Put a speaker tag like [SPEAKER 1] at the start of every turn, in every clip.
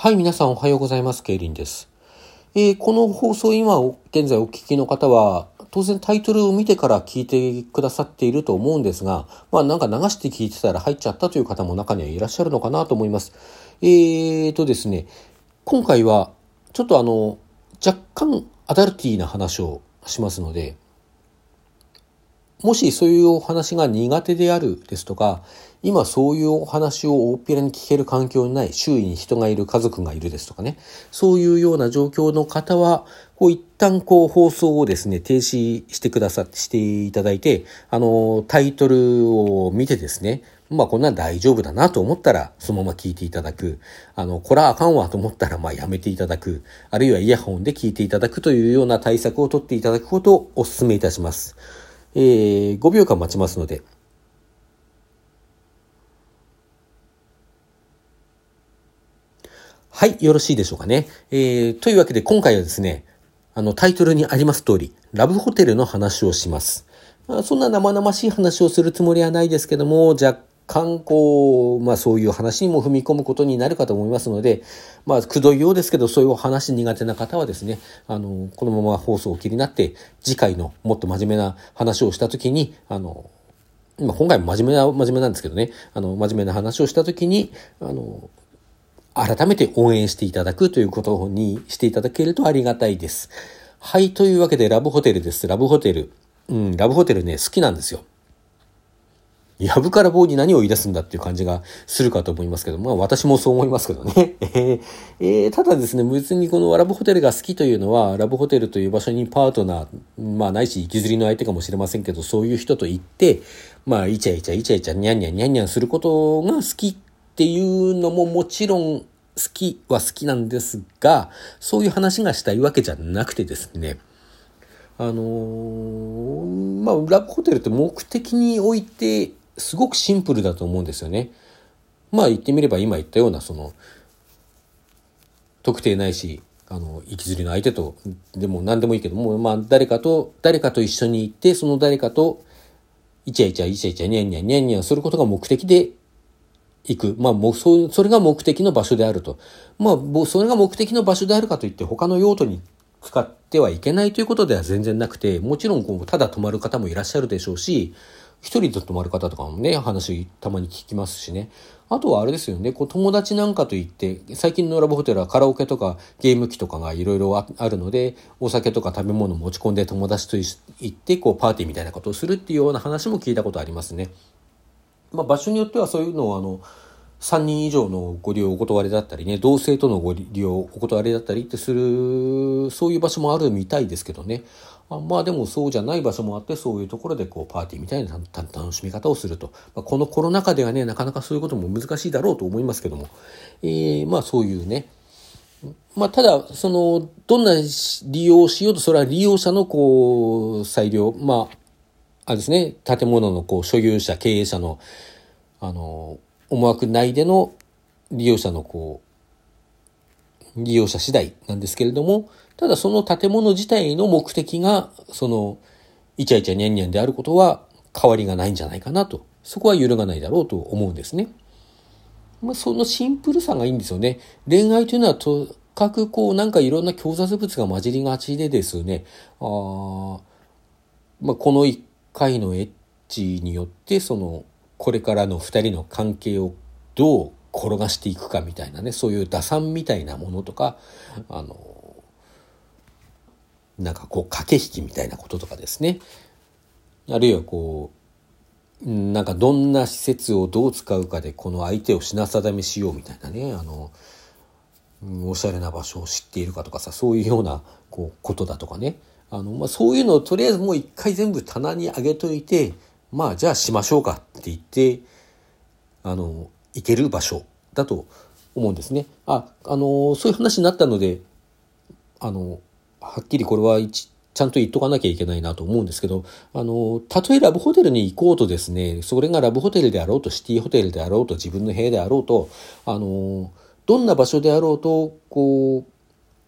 [SPEAKER 1] はい、皆さんおはようございます。ケイリンです。えーこの放送今、現在お聞きの方は、当然タイトルを見てから聞いてくださっていると思うんですが、まあなんか流して聞いてたら入っちゃったという方も中にはいらっしゃるのかなと思います。えーとですね、今回はちょっとあの、若干アダルティーな話をしますので、もしそういうお話が苦手であるですとか、今そういうお話を大っぴらに聞ける環境にない、周囲に人がいる、家族がいるですとかね、そういうような状況の方は、こう一旦こう放送をですね、停止してくださって、していただいて、あの、タイトルを見てですね、まあこんな大丈夫だなと思ったらそのまま聞いていただく。あの、これはあかんわと思ったらまあやめていただく。あるいはイヤホンで聞いていただくというような対策を取っていただくことをお勧めいたします。えー、5秒間待ちますので。はい、よろしいでしょうかね。えー、というわけで今回はですね、あのタイトルにあります通り、ラブホテルの話をします。まあ、そんな生々しい話をするつもりはないですけども、若干こう、まあそういう話にも踏み込むことになるかと思いますので、まあくどいようですけど、そういう話苦手な方はですね、あの、このまま放送を切りになって、次回のもっと真面目な話をしたときに、あの、まあ今回も真面目な、真面目なんですけどね、あの、真面目な話をしたときに、あの、改めて応援していただくということにしていただけるとありがたいです。はい、というわけでラブホテルです。ラブホテル。うん、ラブホテルね、好きなんですよ。やぶから棒に何を言い出すんだっていう感じがするかと思いますけど、まあ私もそう思いますけどね。えーえーただですね、別にこのラブホテルが好きというのは、ラブホテルという場所にパートナー、まあないし行きずりの相手かもしれませんけど、そういう人と行って、まあイチャイチャイチャイチャニャンニャンニャンニャンすることが好きっていうのももちろん好きは好きなんですが、そういう話がしたいわけじゃなくてですね、あのーまあ、ラブホテルって目的において、すごくシンプルだと思うんですよね。まあ言ってみれば今言ったような、その、特定ないし、あの、行きずりの相手と、でも何でもいいけども、まあ誰かと、誰かと一緒に行って、その誰かと、イチャイチャイチャイチャニャンニャンニャンニャンすることが目的で行く。まあ、もう、そう、それが目的の場所であると。まあ、もうそれが目的の場所であるかといって、他の用途に使ってはいけないということでは全然なくて、もちろん、こう、ただ泊まる方もいらっしゃるでしょうし、一人で泊まる方とかもね、話たまに聞きますしね。あとはあれですよね、こう友達なんかといって、最近のラブホテルはカラオケとかゲーム機とかがいろいろあるので、お酒とか食べ物持ち込んで友達と行って、こうパーティーみたいなことをするっていうような話も聞いたことありますね。まあ、場所によってはそういうのをあの3人以上のご利用お断りだったりね同性とのご利用お断りだったりってするそういう場所もあるみたいですけどねあまあでもそうじゃない場所もあってそういうところでこうパーティーみたいな楽しみ方をすると、まあ、このコロナ禍ではねなかなかそういうことも難しいだろうと思いますけども、えー、まあそういうね。まあ、ただ、その、どんな利用をしようと、それは利用者の、こう、裁量、まあ、あれですね、建物の、こう、所有者、経営者の、あの、思惑内での利用者の、こう、利用者次第なんですけれども、ただその建物自体の目的が、その、イチャイチャニャンニャンであることは変わりがないんじゃないかなと。そこは揺るがないだろうと思うんですね。まあ、そのシンプルさがいいんですよね。恋愛というのはとかくこうなんかいろんな共雑物が混じりがちでですね、あまあ、この一回のエッチによってそのこれからの二人の関係をどう転がしていくかみたいなね、そういう打算みたいなものとか、あの、なんかこう駆け引きみたいなこととかですね。あるいはこう、なんかどんな施設をどう使うかでこの相手を品定めしようみたいなね、あの、おしゃれな場所を知っているかとかさ、そういうようなこうことだとかね。あの、まあ、そういうのをとりあえずもう一回全部棚に上げといて、まあじゃあしましょうかって言って、あの、行ける場所だと思うんですね。あ、あの、そういう話になったので、あの、はっきりこれは一ちゃんと言っとかなきゃいけないなと思うんですけど、あの、たとえラブホテルに行こうとですね、それがラブホテルであろうと、シティホテルであろうと、自分の部屋であろうと、あの、どんな場所であろうと、こう、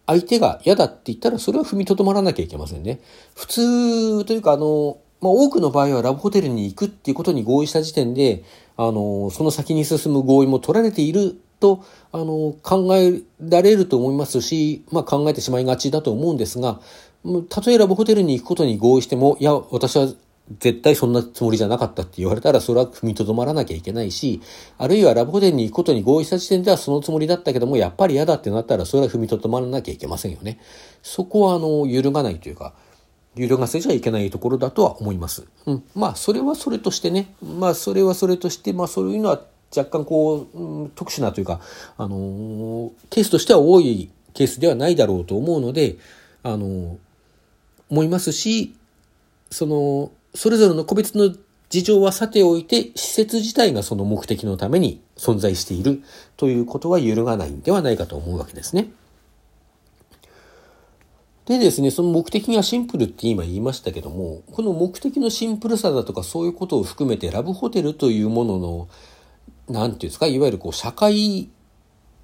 [SPEAKER 1] 相手が嫌だって言ったら、それは踏みとどまらなきゃいけませんね。普通というか、あの、まあ、多くの場合はラブホテルに行くっていうことに合意した時点で、あの、その先に進む合意も取られていると、あの、考えられると思いますし、まあ考えてしまいがちだと思うんですが、例えラブホテルに行くことに合意しても、いや、私は絶対そんなつもりじゃなかったって言われたら、それは踏みとどまらなきゃいけないし、あるいはラブホテルに行くことに合意した時点ではそのつもりだったけども、やっぱり嫌だってなったら、それは踏みとどまらなきゃいけませんよね。そこは、あの、揺るがないというか、揺るがせちゃいけないところだとは思います。うん。まあ、それはそれとしてね、まあ、それはそれとして、まあ、そういうのは若干こう、特殊なというか、あの、ケースとしては多いケースではないだろうと思うので、あの、思いますし、その、それぞれの個別の事情はさておいて、施設自体がその目的のために存在しているということは揺るがないんではないかと思うわけですね。でですね、その目的がシンプルって今言いましたけども、この目的のシンプルさだとかそういうことを含めてラブホテルというものの、なんていうんですか、いわゆるこう社会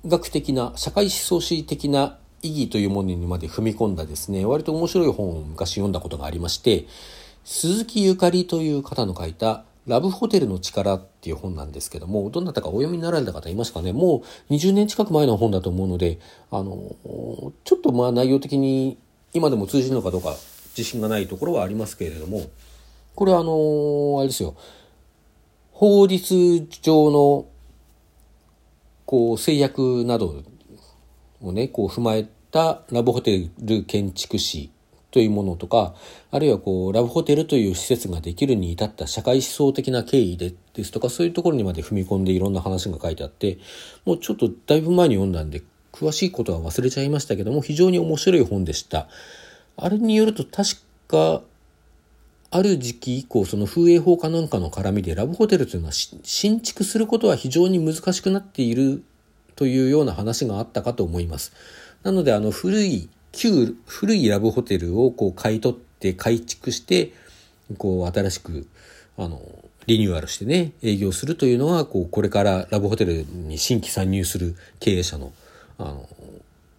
[SPEAKER 1] 学的な、社会思想史的な意義というものにまで踏み込んだですね、割と面白い本を昔読んだことがありまして、鈴木ゆかりという方の書いたラブホテルの力っていう本なんですけども、どなたかお読みになられた方いますかね。もう20年近く前の本だと思うので、あの、ちょっとまあ内容的に今でも通じるのかどうか自信がないところはありますけれども、これはあの、あれですよ、法律上のこう制約などをね、こう踏まえたラブホテル建築士というものとか、あるいはこう、ラブホテルという施設ができるに至った社会思想的な経緯でですとか、そういうところにまで踏み込んでいろんな話が書いてあって、もうちょっとだいぶ前に読んだんで、詳しいことは忘れちゃいましたけども、非常に面白い本でした。あれによると確か、ある時期以降、その風営法かなんかの絡みで、ラブホテルというのは新築することは非常に難しくなっているというような話があったかと思います。なので、あの、古い旧古いラブホテルをこう買い取って改築して、こう新しく、あの、リニューアルしてね、営業するというのは、こう、これからラブホテルに新規参入する経営者の、あの、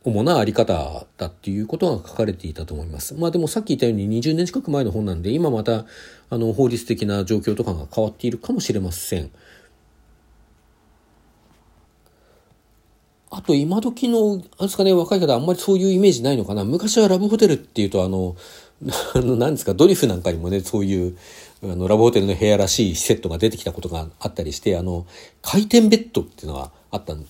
[SPEAKER 1] 主なあり方だっていうことが書かれていたと思います。まあでもさっき言ったように20年近く前の本なんで、今また、あの、法律的な状況とかが変わっているかもしれません。あと今時の、あれですかね、若い方あんまりそういうイメージないのかな。昔はラブホテルっていうと、あの、あの、何ですか、ドリフなんかにもね、そういう、あの、ラブホテルの部屋らしいセットが出てきたことがあったりして、あの、回転ベッドっていうのがあったん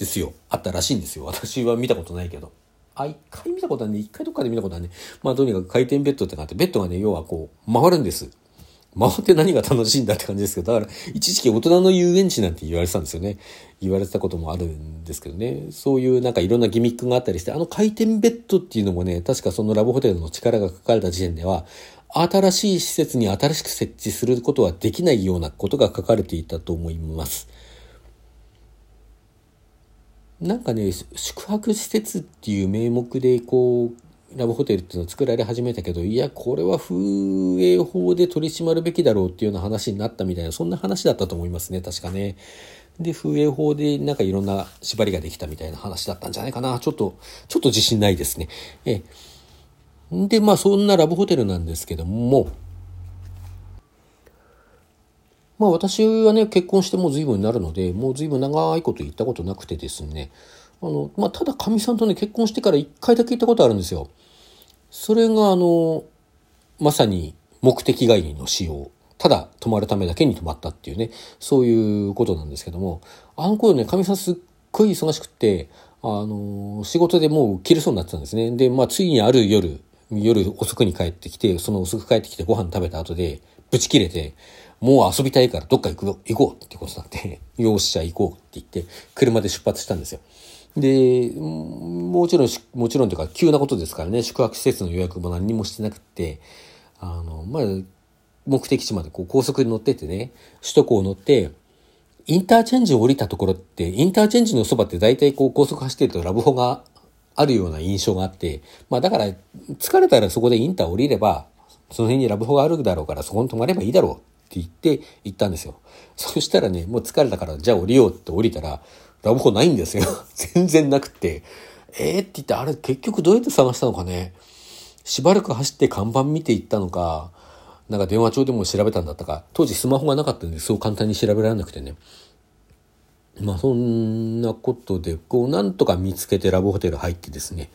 [SPEAKER 1] ですよ。あったらしいんですよ。私は見たことないけど。あ、一回見たことはね、一回どっかで見たことはね、まあとにかく回転ベッドってのがあって、ベッドがね、要はこう、回るんです。回って何が楽しいんだって感じですけど、だから、一時期大人の遊園地なんて言われてたんですよね。言われてたこともあるんですけどね。そういうなんかいろんなギミックがあったりして、あの回転ベッドっていうのもね、確かそのラブホテルの力が書かれた時点では、新しい施設に新しく設置することはできないようなことが書かれていたと思います。なんかね、宿泊施設っていう名目でこう、ラブホテルっていうのを作られ始めたけど、いや、これは風営法で取り締まるべきだろうっていうような話になったみたいな、そんな話だったと思いますね、確かね。で、風営法でなんかいろんな縛りができたみたいな話だったんじゃないかな。ちょっと、ちょっと自信ないですね。えで、まあそんなラブホテルなんですけども、まあ私はね、結婚してもう随分になるので、もう随分長いこと言ったことなくてですね、あの、まあ、ただかみさんとね、結婚してから一回だけ行ったことあるんですよ。それがあの、まさに目的外にの使用。ただ泊まるためだけに泊まったっていうね、そういうことなんですけども、あの頃ね、かみさんすっごい忙しくって、あの、仕事でもう切れそうになってたんですね。で、まあ、ついにある夜、夜遅くに帰ってきて、その遅く帰ってきてご飯食べた後で、ブチ切れて、もう遊びたいからどっか行く行こうってことになって、よっし、ゃ行こうって言って、車で出発したんですよ。で、もちろん、もちろんというか、急なことですからね、宿泊施設の予約も何もしてなくて、あの、まあ、目的地までこう高速に乗っててね、首都高を乗って、インターチェンジを降りたところって、インターチェンジのそばって大体こう高速走ってるとラブホがあるような印象があって、まあだから疲れたらそこでインター降りれば、その辺にラブホがあるだろうからそこに泊まればいいだろう言って行ったんですよ。そしたらね、もう疲れたからじゃあ降りようって降りたら、ラブホないんですよ。全然なくって。えー、って言って、あれ結局どうやって探したのかね。しばらく走って看板見て行ったのか、なんか電話帳でも調べたんだったか、当時スマホがなかったんでそう簡単に調べられなくてね。まあそんなことで、こうなんとか見つけてラブホテル入ってですね、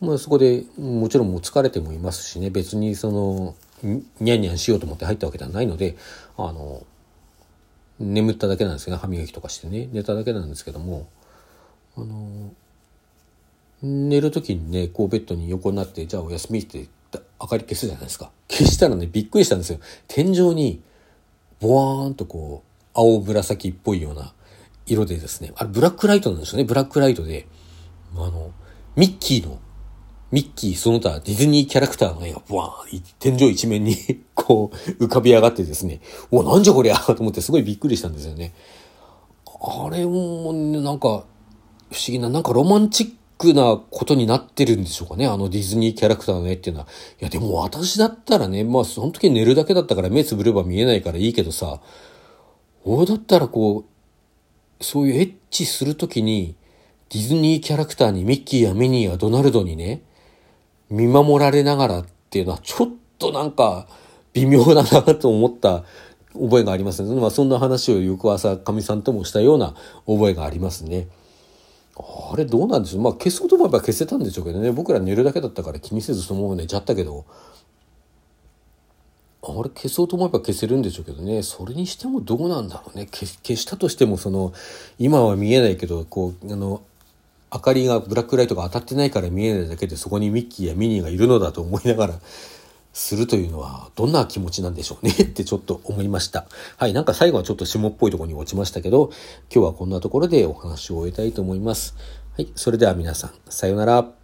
[SPEAKER 1] まあそこでもちろんもう疲れてもいますしね、別にその、ニャンニャンしようと思って入ったわけではないので、あの、眠っただけなんですけど、歯磨きとかしてね、寝ただけなんですけども、あの、寝る時にね、こうベッドに横になって、じゃあお休みって明かり消すじゃないですか。消したらね、びっくりしたんですよ。天井に、ボワーンとこう、青紫っぽいような色でですね、あれブラックライトなんですよね、ブラックライトで、あの、ミッキーの、ミッキーその他ディズニーキャラクターの絵がボワーン、天井一面に こう、浮かび上がってですね、お、なんじゃこりゃ と思ってすごいびっくりしたんですよね。あれも、なんか、不思議な、なんかロマンチックなことになってるんでしょうかね。あのディズニーキャラクターの絵っていうのは。いや、でも私だったらね、まあ、その時寝るだけだったから目つぶれば見えないからいいけどさ、俺だったらこう、そういうエッチするときに、ディズニーキャラクターにミッキーやミニーやドナルドにね、見守られながらっていうのはちょっとなんか微妙だなと思った覚えがありますね。まあそんな話を翌朝かみさんともしたような覚えがありますね。あれどうなんでしょう。まあ消そうと思えば消せたんでしょうけどね。僕ら寝るだけだったから気にせずそのまま寝ちゃったけど。あれ消そうと思えば消せるんでしょうけどね。それにしてもどうなんだろうね。消消したとしてもその今は見えないけどこうあの明かりがブラックライトが当たってないから見えないだけでそこにミッキーやミニーがいるのだと思いながらするというのはどんな気持ちなんでしょうねってちょっと思いました。はい、なんか最後はちょっと下っぽいとこに落ちましたけど、今日はこんなところでお話を終えたいと思います。はい、それでは皆さん、さようなら。